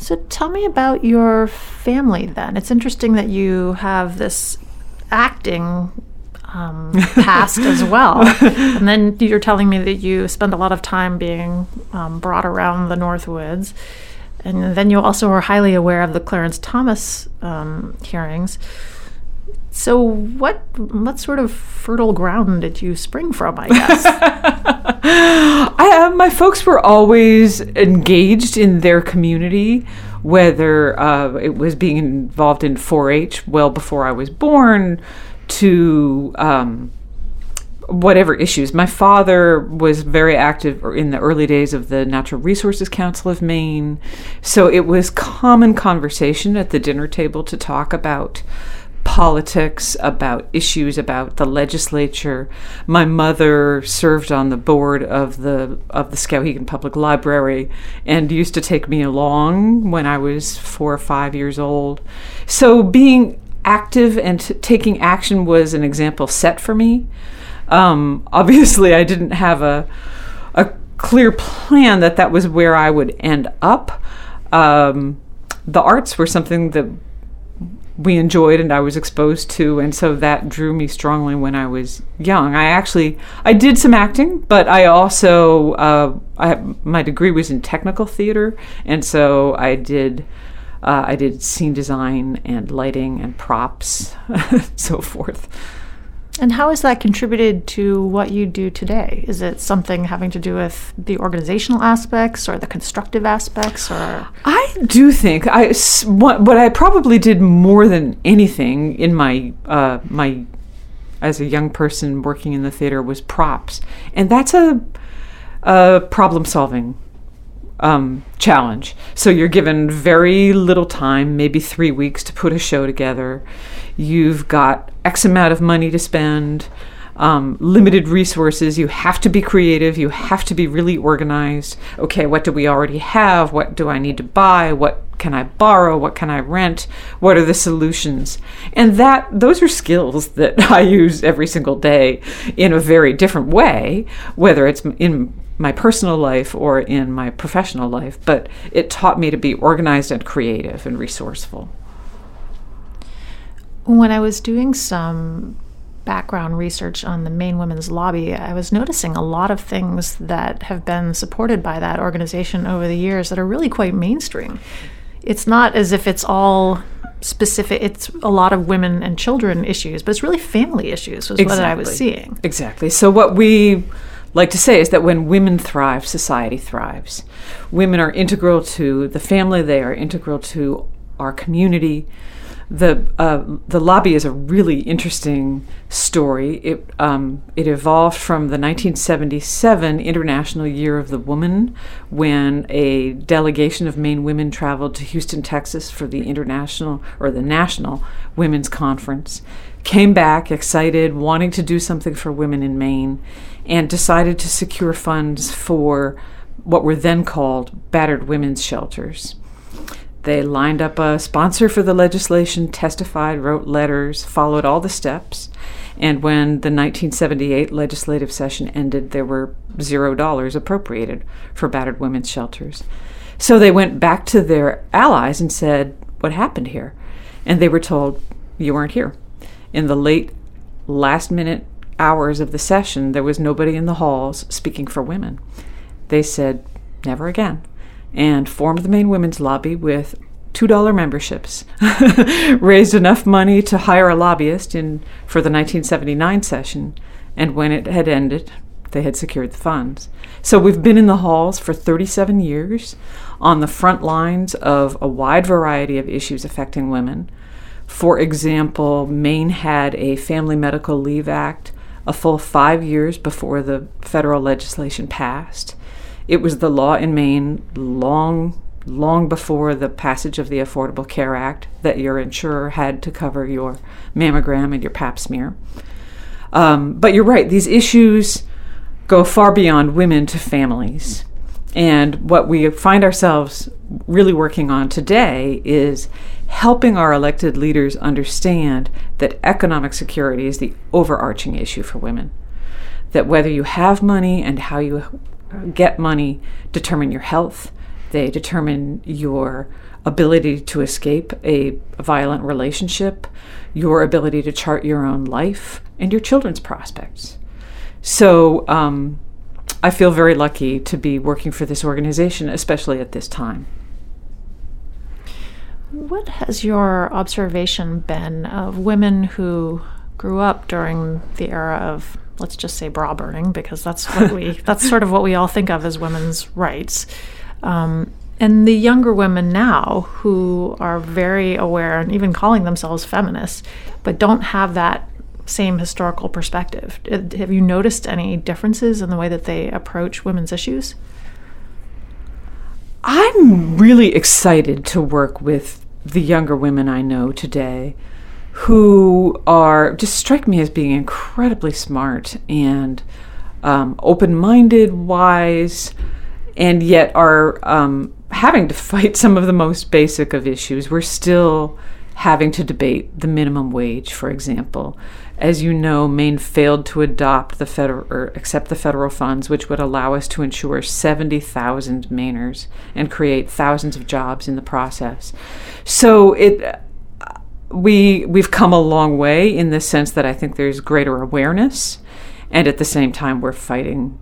S4: So tell me about your family then. It's interesting that you have this acting um, [LAUGHS] past as well. And then you're telling me that you spend a lot of time being um, brought around the Northwoods. And then you also are highly aware of the Clarence Thomas um, hearings. So, what what sort of fertile ground did you spring from? I guess. [LAUGHS]
S3: I, uh, my folks were always engaged in their community, whether uh, it was being involved in 4-H well before I was born, to um, whatever issues. My father was very active in the early days of the Natural Resources Council of Maine, so it was common conversation at the dinner table to talk about politics, about issues about the legislature. My mother served on the board of the of the Skowhegan Public Library and used to take me along when I was 4 or 5 years old. So being active and t- taking action was an example set for me. Um, obviously, I didn't have a a clear plan that that was where I would end up. Um, the arts were something that we enjoyed and I was exposed to, and so that drew me strongly when I was young. I actually I did some acting, but I also uh, I, my degree was in technical theater, and so I did uh, I did scene design and lighting and props, [LAUGHS] so forth.
S4: And how has that contributed to what you do today? Is it something having to do with the organizational aspects or the constructive aspects or
S3: I do think I what, what I probably did more than anything in my uh, my as a young person working in the theater was props. And that's a a problem solving um, challenge. So you're given very little time, maybe three weeks, to put a show together. You've got X amount of money to spend. um, limited resources. You have to be creative. You have to be really organized. Okay, what do we already have? What do I need to buy? What can I borrow? What can I rent? What are the solutions? And that those are skills that [LAUGHS] I use every single day in a very different way, whether it's in my personal life or in my professional life. But it taught me to be organized and creative and resourceful.
S4: When I was doing some background research on the Maine Women's Lobby, I was noticing a lot of things that have been supported by that organization over the years that are really quite mainstream. It's not as if it's all specific it's a lot of women and children issues but it's really family issues was exactly. what i was seeing
S3: exactly so what we like to say is that when women thrive society thrives. Women are integral to the family. They are integral to our community the uh, the lobby is a really interesting story. It um, it evolved from the 1977 International Year of the Woman, when a delegation of Maine women traveled to Houston, Texas, for the international or the National Women's Conference. Came back excited, wanting to do something for women in Maine, and decided to secure funds for what were then called battered women's shelters. They lined up a sponsor for the legislation, testified, wrote letters, followed all the steps. And when the 1978 legislative session ended, there were zero dollars appropriated for battered women's shelters. So they went back to their allies and said, What happened here? And they were told, You weren't here. In the late last minute hours of the session, there was nobody in the halls speaking for women. They said, Never again and formed the Maine Women's Lobby with $2 memberships, [LAUGHS] raised enough money to hire a lobbyist in, for the 1979 session, and when it had ended, they had secured the funds. So we've been in the halls for 37 years on the front lines of a wide variety of issues affecting women. For example, Maine had a Family Medical Leave Act a full five years before the federal legislation passed. It was the law in Maine long, long before the passage of the Affordable Care Act that your insurer had to cover your mammogram and your pap smear. Um, but you're right, these issues go far beyond women to families. And what we find ourselves really working on today is helping our elected leaders understand that economic security is the overarching issue for women. That whether you have money and how you get money determine your health, they determine your ability to escape a violent relationship, your ability to chart your own life, and your children's prospects. So um, I feel very lucky to be working for this organization, especially at this time.
S4: What has your observation been of women who grew up during the era of let's just say bra burning because that's what we [LAUGHS] that's sort of what we all think of as women's rights. Um, and the younger women now who are very aware and even calling themselves feminists, but don't have that same historical perspective. Uh, have you noticed any differences in the way that they approach women's issues?
S3: I'm really excited to work with the younger women I know today who are just strike me as being incredibly smart and um, open minded, wise, and yet are um, having to [LAUGHS] fight some of the most basic of issues. We're still having to debate the minimum wage, for example. As you know, Maine failed to adopt the federal or accept the federal funds, which would allow us to insure 70,000 Mainers and create thousands of jobs in the process. So it we we've come a long way in the sense that I think there's greater awareness, and at the same time we're fighting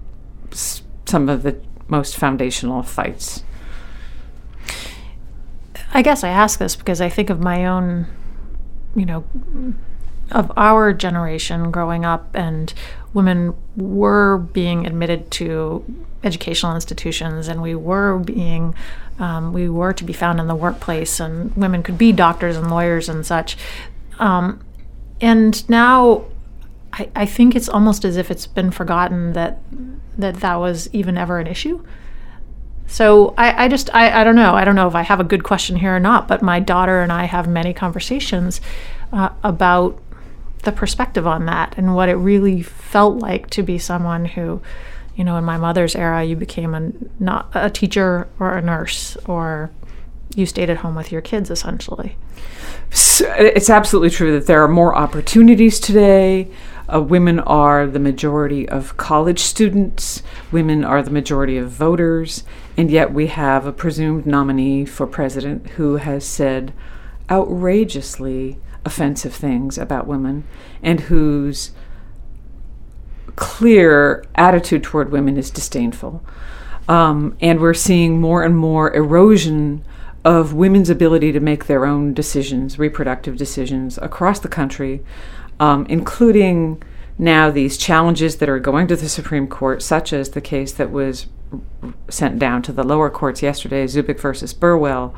S3: some of the most foundational fights.
S4: I guess I ask this because I think of my own, you know, of our generation growing up, and women were being admitted to educational institutions, and we were being um, we were to be found in the workplace, and women could be doctors and lawyers and such. Um, and now, I, I think it's almost as if it's been forgotten that that that was even ever an issue. So I, I just I, I don't know I don't know if I have a good question here or not. But my daughter and I have many conversations uh, about the perspective on that and what it really felt like to be someone who, you know, in my mother's era, you became a not a teacher or a nurse or you stayed at home with your kids essentially.
S3: So it's absolutely true that there are more opportunities today. Uh, women are the majority of college students, women are the majority of voters, and yet we have a presumed nominee for president who has said outrageously offensive things about women and whose clear attitude toward women is disdainful. Um, and we're seeing more and more erosion of women's ability to make their own decisions, reproductive decisions, across the country um, including now these challenges that are going to the Supreme Court, such as the case that was sent down to the lower courts yesterday, Zubik versus Burwell,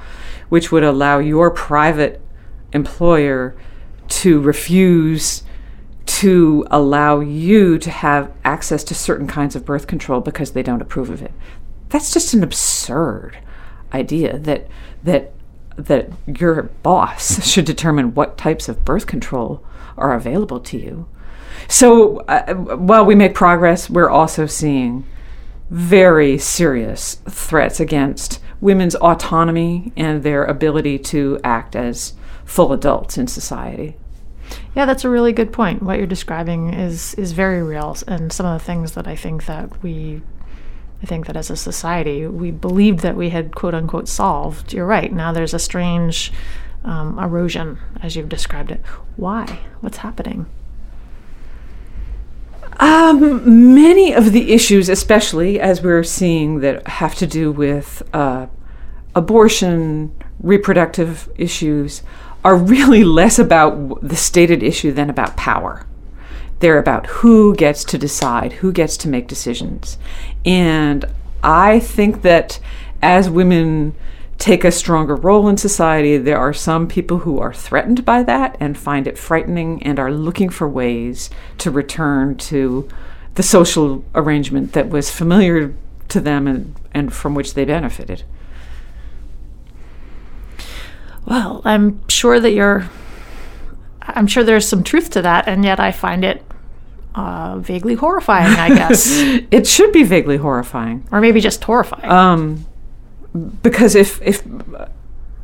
S3: which would allow your private employer to refuse to allow you to have access to certain kinds of birth control because they don't approve of it. That's just an absurd idea that that that your boss [LAUGHS] should determine what types of birth control are available to you. So uh, while we make progress, we're also seeing very serious threats against women's autonomy and their ability to act as full adults in society.
S4: Yeah, that's a really good point. What you're describing is is very real, and some of the things that I think that we, I think that as a society we believed that we had quote unquote solved. You're right. Now there's a strange um, erosion, as you've described it. Why? What's happening?
S3: Um, many of the issues, especially as we're seeing that have to do with uh, abortion, reproductive issues, are really [LAUGHS] less about the stated issue than about power. They're about who gets to decide, who gets to make decisions. And I think that as women take a stronger role in society. There are some people who are threatened by that and find it frightening and are looking for ways to return to the social arrangement that was familiar to them and, and from which they benefited.
S4: Well, I'm sure that you're. I'm sure there's some truth to that, and yet I find it uh, vaguely horrifying, I guess. [LAUGHS]
S3: it should be vaguely horrifying.
S4: Or maybe just horrifying.
S3: Um, because if if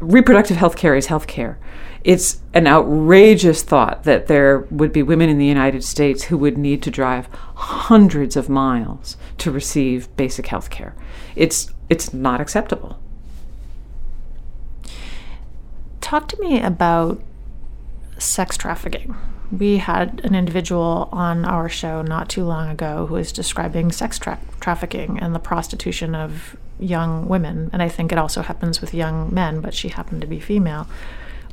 S3: reproductive health care is health care, it's an outrageous thought that there would be women in the United States who would need to drive hundreds of miles to receive basic health care. It's it's not acceptable.
S4: Talk to me about sex trafficking. We had an individual on our show not too long ago who was describing sex tra- trafficking and the prostitution of young women, and I think it also happens with young men, but she happened to be female,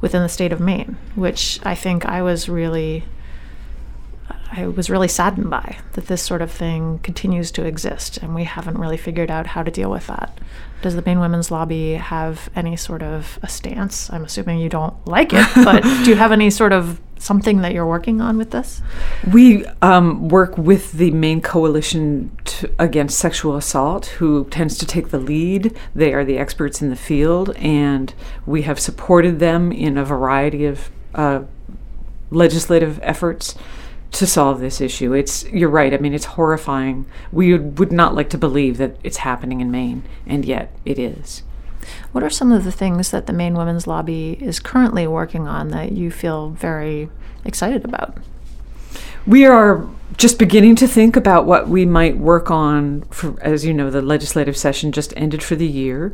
S4: within the state of Maine, which I think I was really. I was really saddened by that this sort of thing continues to exist, and we haven't really figured out how to deal with that. Does the Maine Women's Lobby have any sort of a stance? I'm assuming you don't like it, but [LAUGHS] do you have any sort of something that you're working on with this?
S3: We um, work with the Maine Coalition to, Against Sexual Assault, who tends to take the lead. They are the experts in the field, and we have supported them in a variety of uh, legislative efforts to solve this issue. It's you're right. I mean, it's horrifying. We would, not like to believe that it's happening in Maine, and yet it is.
S4: What are some of the things that the Maine Women's Lobby is currently working on that you feel very excited about?
S3: We are just beginning to think about what we might work on. For, as you know, the legislative session just ended for the year.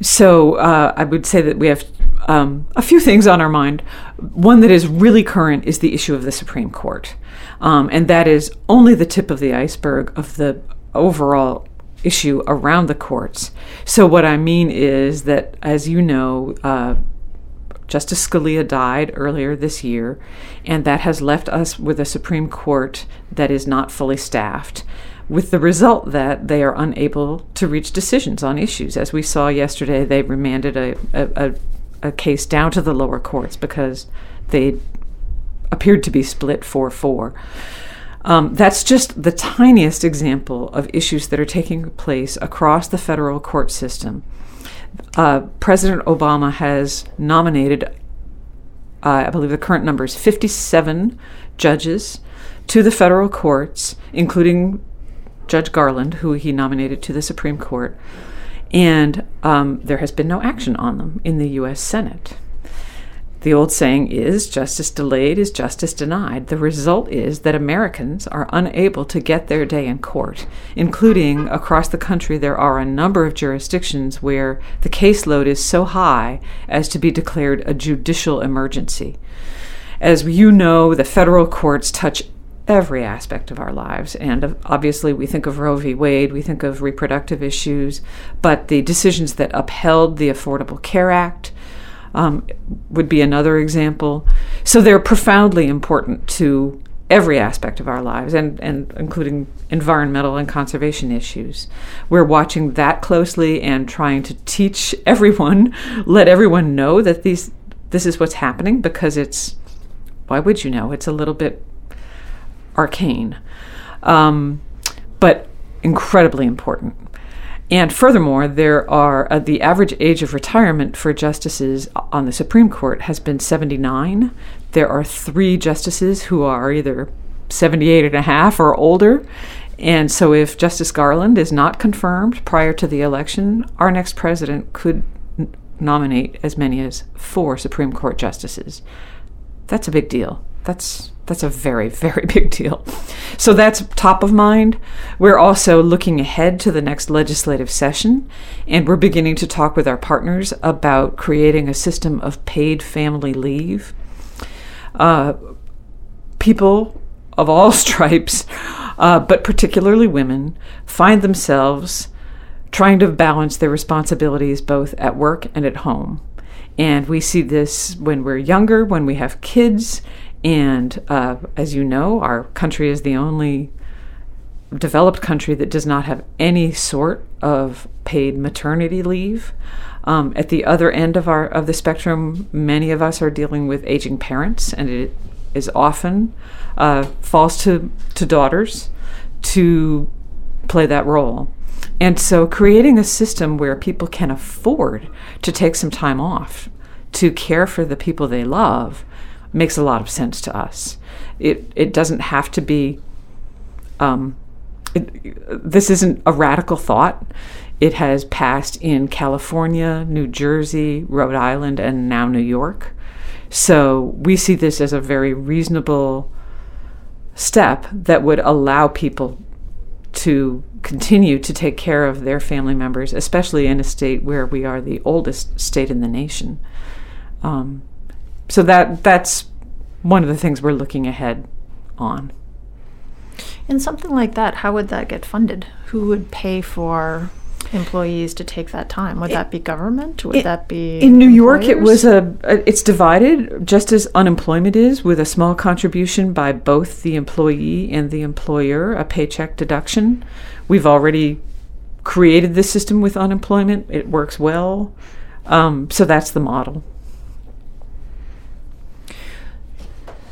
S3: So uh, I would say that we have um, a few things on our mind. One that is really current is the issue of the Supreme Court. Um, and that is only the tip of the iceberg of the overall issue around the courts. So, what I mean is that, as you know, uh, Justice Scalia died earlier this year, and that has left us with a Supreme Court that is not fully staffed, with the result that they are unable to reach decisions on issues. As we saw yesterday, they remanded a, a, a, a case down to the lower courts because they appeared to be split 4 4. Um, that's just the tiniest example of issues that are taking place across the federal court system. Uh, President Obama has nominated, uh, I believe the current number is 57 judges to the federal courts, including Judge Garland, who he nominated to the Supreme Court, and um, there has been no action on them in the U.S. Senate. The old saying is justice delayed is justice denied. The result is that Americans are unable to get their day in court, including across the country, there are a number of jurisdictions where the caseload is so high as to be declared a judicial emergency. As you know, the federal courts touch every aspect of our lives. And obviously, we think of Roe v. Wade, we think of reproductive issues, but the decisions that upheld the Affordable Care Act, um, would be another example. So they're profoundly important to every aspect of our lives, and, and including environmental and conservation issues. We're watching that closely and trying to teach [LAUGHS] everyone, let everyone know that these this is what's happening because it's why would you know? It's a little bit arcane, um, but incredibly important. And furthermore, there are uh, the average age of retirement for justices on the Supreme Court has been 79. There are three justices who are either 78 and a half or older. And so, if Justice Garland is not confirmed prior to the election, our next president could n- nominate as many as four Supreme Court justices. That's a big deal. That's that's a very, [LAUGHS] very big deal. So that's top of mind. We're also looking ahead to the next legislative session, and we're beginning to talk with our partners about creating a system of paid family leave. Uh, people of all [LAUGHS] stripes, uh, but particularly women, find themselves trying to balance their responsibilities both at work and at home. And we see this when we're younger, when we have kids, and uh, as you know, our country is the only developed country that does not have any sort of paid maternity leave. Um, at the other end of our of the spectrum, many of us are dealing with aging parents, and it is often uh, falls to to daughters to play that role. And so, creating a system where people can afford to take some time off to care for the people they love makes a lot of sense to us. It it doesn't have to be. Um, it, this isn't a radical thought. It has passed in California, New Jersey, Rhode Island, and now New York. So we see this as a very reasonable step that would allow people to continue to take care of their family members, especially in a state where we are the oldest state in the nation. Um, so that that's one of the things we're looking ahead on.
S4: In something like that, how would that get funded? Who would pay for employees to take that time? Would it, that be government? Would it, that be
S3: in New York? It was a, a, it's divided just as unemployment is, with a small contribution by both the employee and the employer, a paycheck deduction. We've already created this system with unemployment. It works well, um, so that's the model.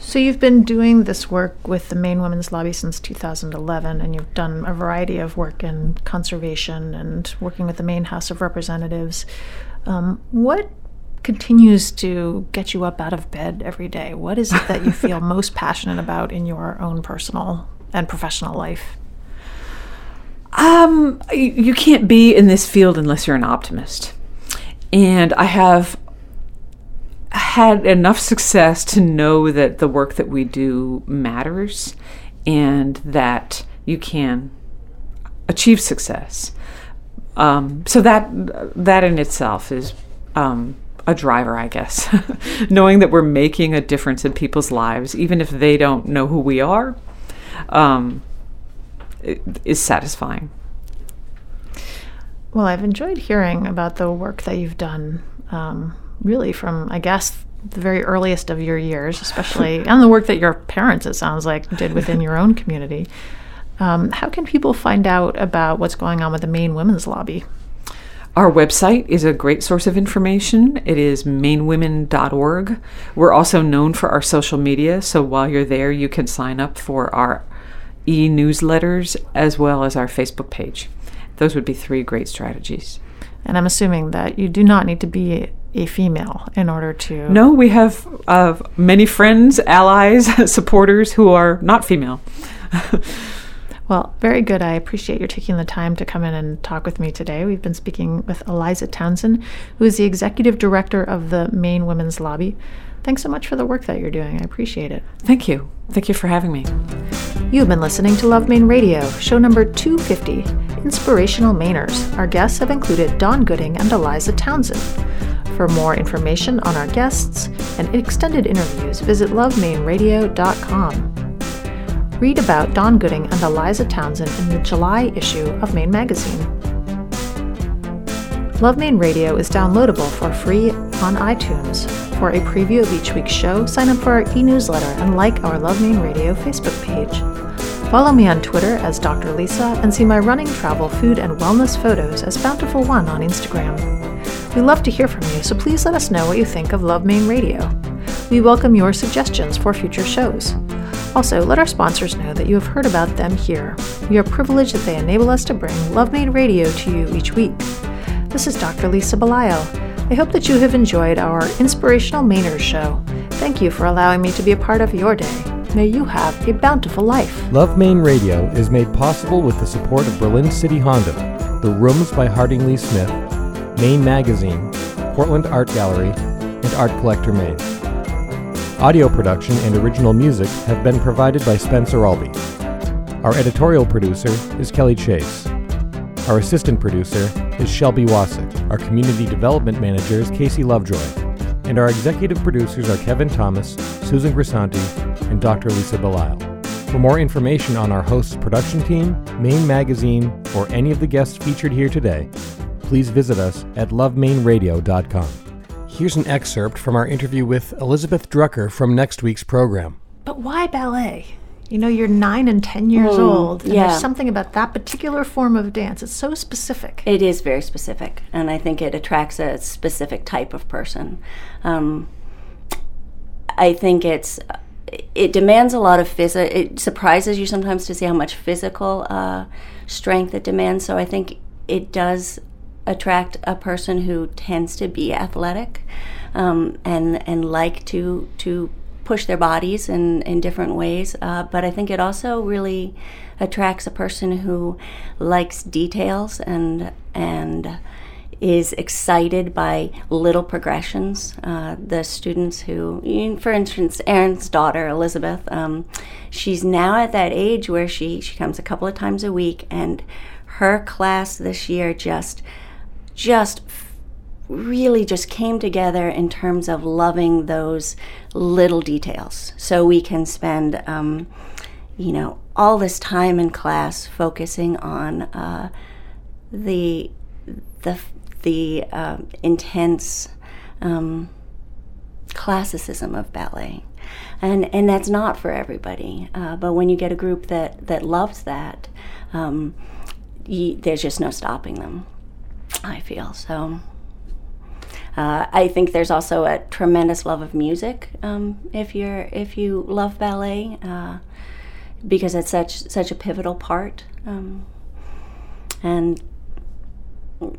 S4: So you've been doing this work with the Maine Women's Lobby since 2011, and you've done a variety of work in conservation and working with the Maine House of Representatives. Um, what continues to get you up out of bed every day? What is it that you feel [LAUGHS] most passionate about in your own personal and professional life?
S3: Um, you can't be in this field unless you're an optimist. And I have had enough success to know that the work that we do matters and that you can achieve success. Um, so that that in itself is um, a driver, I guess. [LAUGHS] Knowing that we're making a difference in people's lives, even if they don't know who we are, um, is satisfying.
S4: Well, I've enjoyed hearing about the work that you've done um, really from, I guess, the very earliest of your years, especially, [LAUGHS] and the work that your parents, it sounds like, did within your own community. Um, how can people find out about what's going on with the Maine Women's Lobby?
S3: Our website is a great source of information. It is mainewomen.org. We're also known for our social media, so while you're there, you can sign up for our e newsletters as well as our Facebook page. Those would be three great strategies.
S4: And I'm assuming that you do not need to be a female in order to.
S3: No, we have uh, many friends, allies, [LAUGHS] supporters who are not female. [LAUGHS]
S4: Well, very good. I appreciate your taking the time to come in and talk with me today. We've been speaking with Eliza Townsend, who is the executive director of the Maine Women's Lobby. Thanks so much for the work that you're doing. I appreciate it.
S3: Thank you. Thank you for having me.
S4: You've been listening to Love Maine Radio, show number 250, Inspirational Mainers. Our guests have included Don Gooding and Eliza Townsend. For more information on our guests and extended interviews, visit lovemaineradio.com. Read about Don Gooding and Eliza Townsend in the July issue of Maine Magazine. Love Maine Radio is downloadable for free on iTunes. For a preview of each week's show, sign up for our e newsletter and like our Love Maine Radio Facebook page. Follow me on Twitter as Dr. Lisa and see my running, travel, food, and wellness photos as Bountiful One on Instagram. We love to hear from you, so please let us know what you think of Love Maine Radio. We welcome your suggestions for future shows. Also, let our sponsors know that you have heard about them here. We are privileged that they enable us to bring Love Maine Radio to you each week. This is Dr. Lisa Belisle. I hope that you have enjoyed our Inspirational Mainers show. Thank you for allowing me to be a part of your day. May you have a bountiful life.
S1: Love Maine Radio is made possible with the support of Berlin City Honda, The Rooms by Harding Lee Smith, Maine Magazine, Portland Art Gallery, and Art Collector Maine. Audio production and original music have been provided by Spencer Albee. Our editorial producer is Kelly Chase. Our assistant producer is Shelby Wasick. Our community development manager is Casey Lovejoy. And our executive producers are Kevin Thomas, Susan Grisanti, and Dr. Lisa Belisle. For more information on our host's production team, Maine Magazine, or any of the guests featured here today, please visit us at lovemaineradio.com. Here's an excerpt from our interview with Elizabeth Drucker from next week's program.
S4: But why ballet? You know, you're nine and ten years old, and
S5: yeah.
S4: there's something about that particular form of dance. It's so specific.
S5: It is very specific, and I think it attracts a specific type of person. Um, I think it's it demands a lot of physical. It surprises you sometimes to see how much physical uh, strength it demands. So I think it does attract a person who tends to be athletic um, and and like to to push their bodies in, in different ways. Uh, but I think it also really attracts a person who likes details and and is excited by little progressions. Uh, the students who, for instance, Aaron's daughter Elizabeth, um, she's now at that age where she she comes a couple of times a week, and her class this year just just really just came together in terms of loving those little details. So we can spend, um, you know, all this time in class focusing on uh, the the the uh, intense um, classicism of ballet. And, and that's not for everybody. Uh, but when you get a group that, that loves that, um, you, there's just no stopping them. I feel so. Uh, I think there's also a tremendous love of music um, if you're if you love ballet uh, because it's such such a pivotal part. Um, and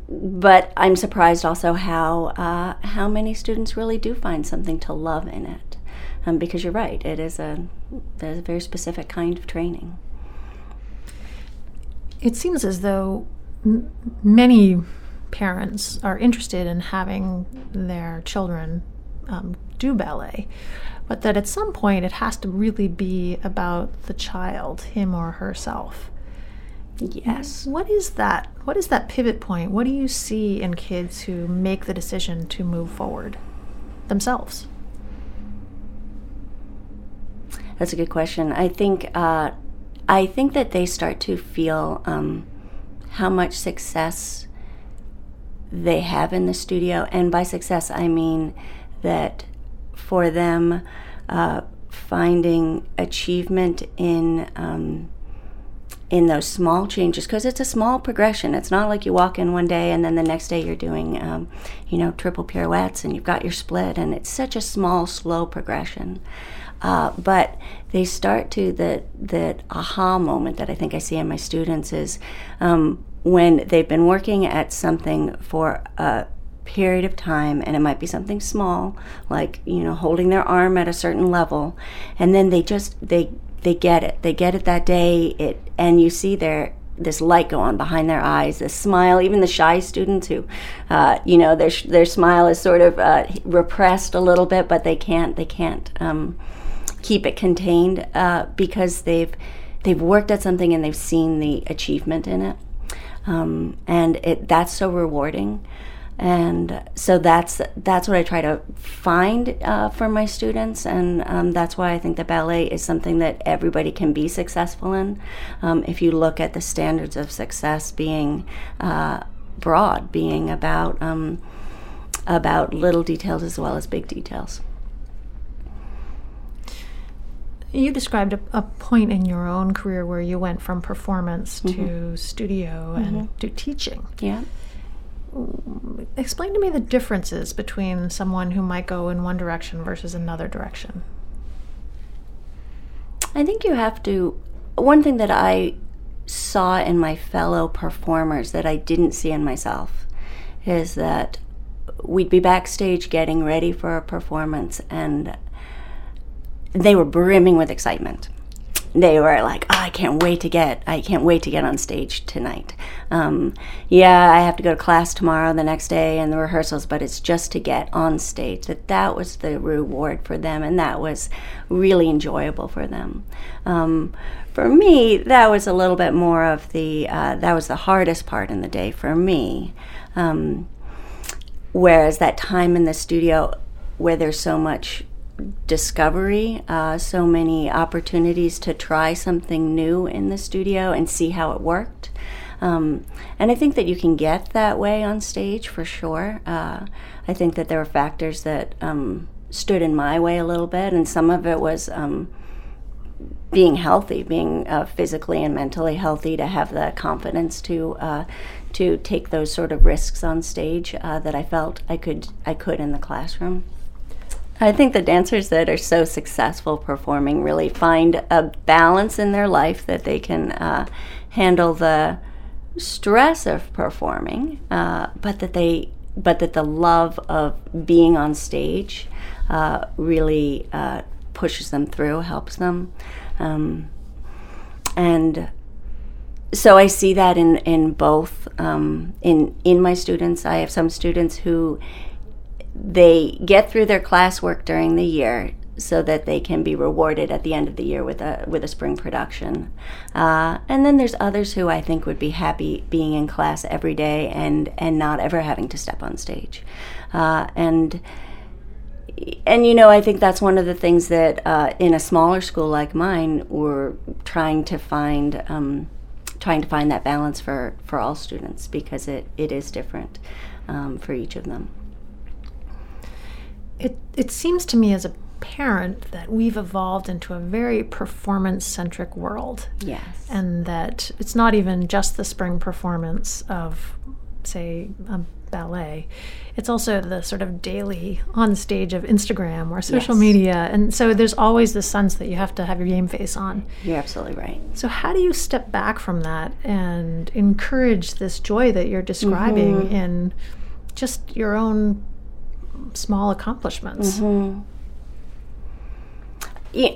S5: but I'm surprised also how uh, how many students really do find something to love in it. Um, because you're right, it is a there's a very specific kind of training.
S4: It seems as though m- many parents are interested in having their children um, do ballet, but that at some point it has to really be about the child, him or herself.
S5: Yes.
S4: What is that? What is that pivot point? What do you see in kids who make the decision to move forward themselves?
S5: That's a good question. I think uh, I think that they start to feel um, how much success they have in the studio, and by success I mean that for them uh, finding achievement in um, in those small changes because it's a small progression. It's not like you walk in one day and then the next day you're doing, um, you know, triple pirouettes and you've got your split, and it's such a small, slow progression. Uh, but they start to the that aha moment that I think I see in my students is um, when they've been working at something for a period of time and it might be something small like you know holding their arm at a certain level and then they just they they get it they get it that day it and you see their this light go on behind their eyes, this smile. Even the shy students who, uh, you know, their their smile is sort of uh, repressed a little bit, but they can't they can't um, keep it contained uh, because they've they've worked at something and they've seen the achievement in it, um, and it that's so rewarding and so that's that's what I try to find uh, for my students, and um, that's why I think the ballet is something that everybody can be successful in. Um, if you look at the standards of success being uh, broad, being about um, about little details as well as big details.
S4: You described a, a, point in your own career where you went from performance mm-hmm. to studio mm-hmm. and to teaching.
S5: Yeah
S4: explain to me the differences between someone who might go in one direction versus another direction.
S5: I think you have to. One thing that I saw in my fellow performers that I didn't see in myself is that we'd be backstage getting ready for a performance and they were brimming with excitement they were like, oh, I can't wait to get, I can't wait to get on stage tonight. Um, yeah, I have to go to class tomorrow, the next day, and the rehearsals, but it's just to get on stage. That that was the reward for them, and that was really enjoyable for them. Um, for me, that was a little bit more of the, uh, that was the hardest part in the day for me. Um, whereas that time in the studio where there's so much discovery, uh, so many opportunities to try something new in the studio and see how it worked. Um, and I think that you can get that way on stage for sure. Uh, I think that there were factors that um, stood in my way a little bit, and some of it was um, being healthy, being uh, physically and mentally healthy, to have the confidence to uh, to take those sort of risks on stage uh, that I felt I could I could in the classroom. I think the dancers that are so successful performing really find a balance in their life that they can uh, handle the stress of performing, uh, but that they but that the love of being on stage uh, really uh, pushes them through, helps them, um, and so I see that in in both um, in in my students. I have some students who they get through their classwork during the year so that they can be rewarded at the end of the year with a with a spring production. Uh, and then there's others who I think would be happy being in class every day and and not ever having to step on stage. Uh, and and you know I think that's one of the things that uh, in a smaller school like mine we're trying to find. Um, trying to find that balance for, for all students because it, it is different um, for each of them.
S4: It it seems to me as a parent that we've evolved into a very performance centric world.
S5: Yes.
S4: And that it's not even just the spring performance of, say, a ballet. It's also the sort of daily on stage of Instagram or social yes. media. And so there's always this sense that you have to have your game face on.
S5: You're absolutely right.
S4: So, how do you step back from that and encourage this joy that you're describing mm-hmm. in just your own small accomplishments.
S5: Mm-hmm.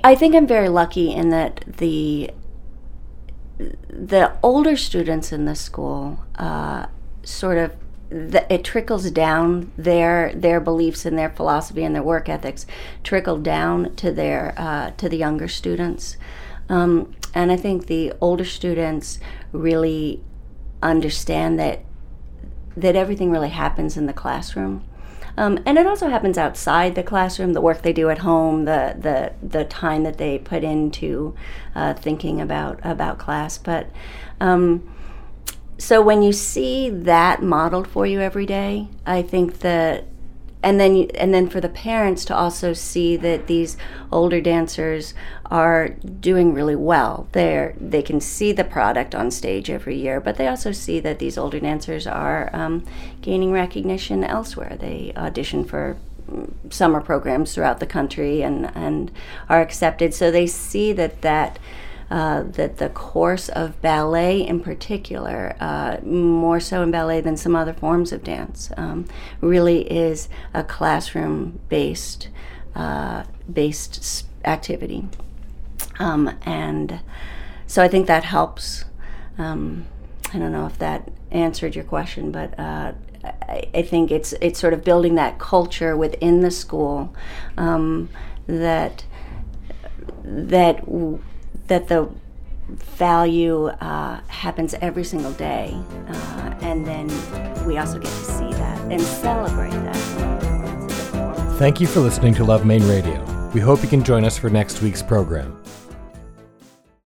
S5: I think I'm very lucky in that the the older students in the school uh, sort of the, it trickles down their their beliefs and their philosophy and their work ethics trickle down to their uh, to the younger students, um, and I think the older students really understand that that everything really happens in the classroom um, and it also happens outside the classroom, the work they do at home, the the, the time that they put into uh, thinking about about class. But um, so when you see that modeled for you every day, I think that and then and then for the parents to also see that these older dancers are doing really well. They they can see the product on stage every year, but they also see that these older dancers are um, gaining recognition elsewhere. They audition for mm, summer programs throughout the country and and are accepted. So they see that that uh, that the course of ballet, in particular, uh, more so in ballet than some other forms of dance, um, really is a classroom based uh, based activity, um, and so I think that helps. Um, I don't know if that answered your question, but uh, I, I, think it's it's sort of building that culture within the school um, that that that the value uh, happens every single day, uh, and then we also get to see that and celebrate that.
S1: Thank you for listening to Love Maine Radio. We hope you can join us for next week's program.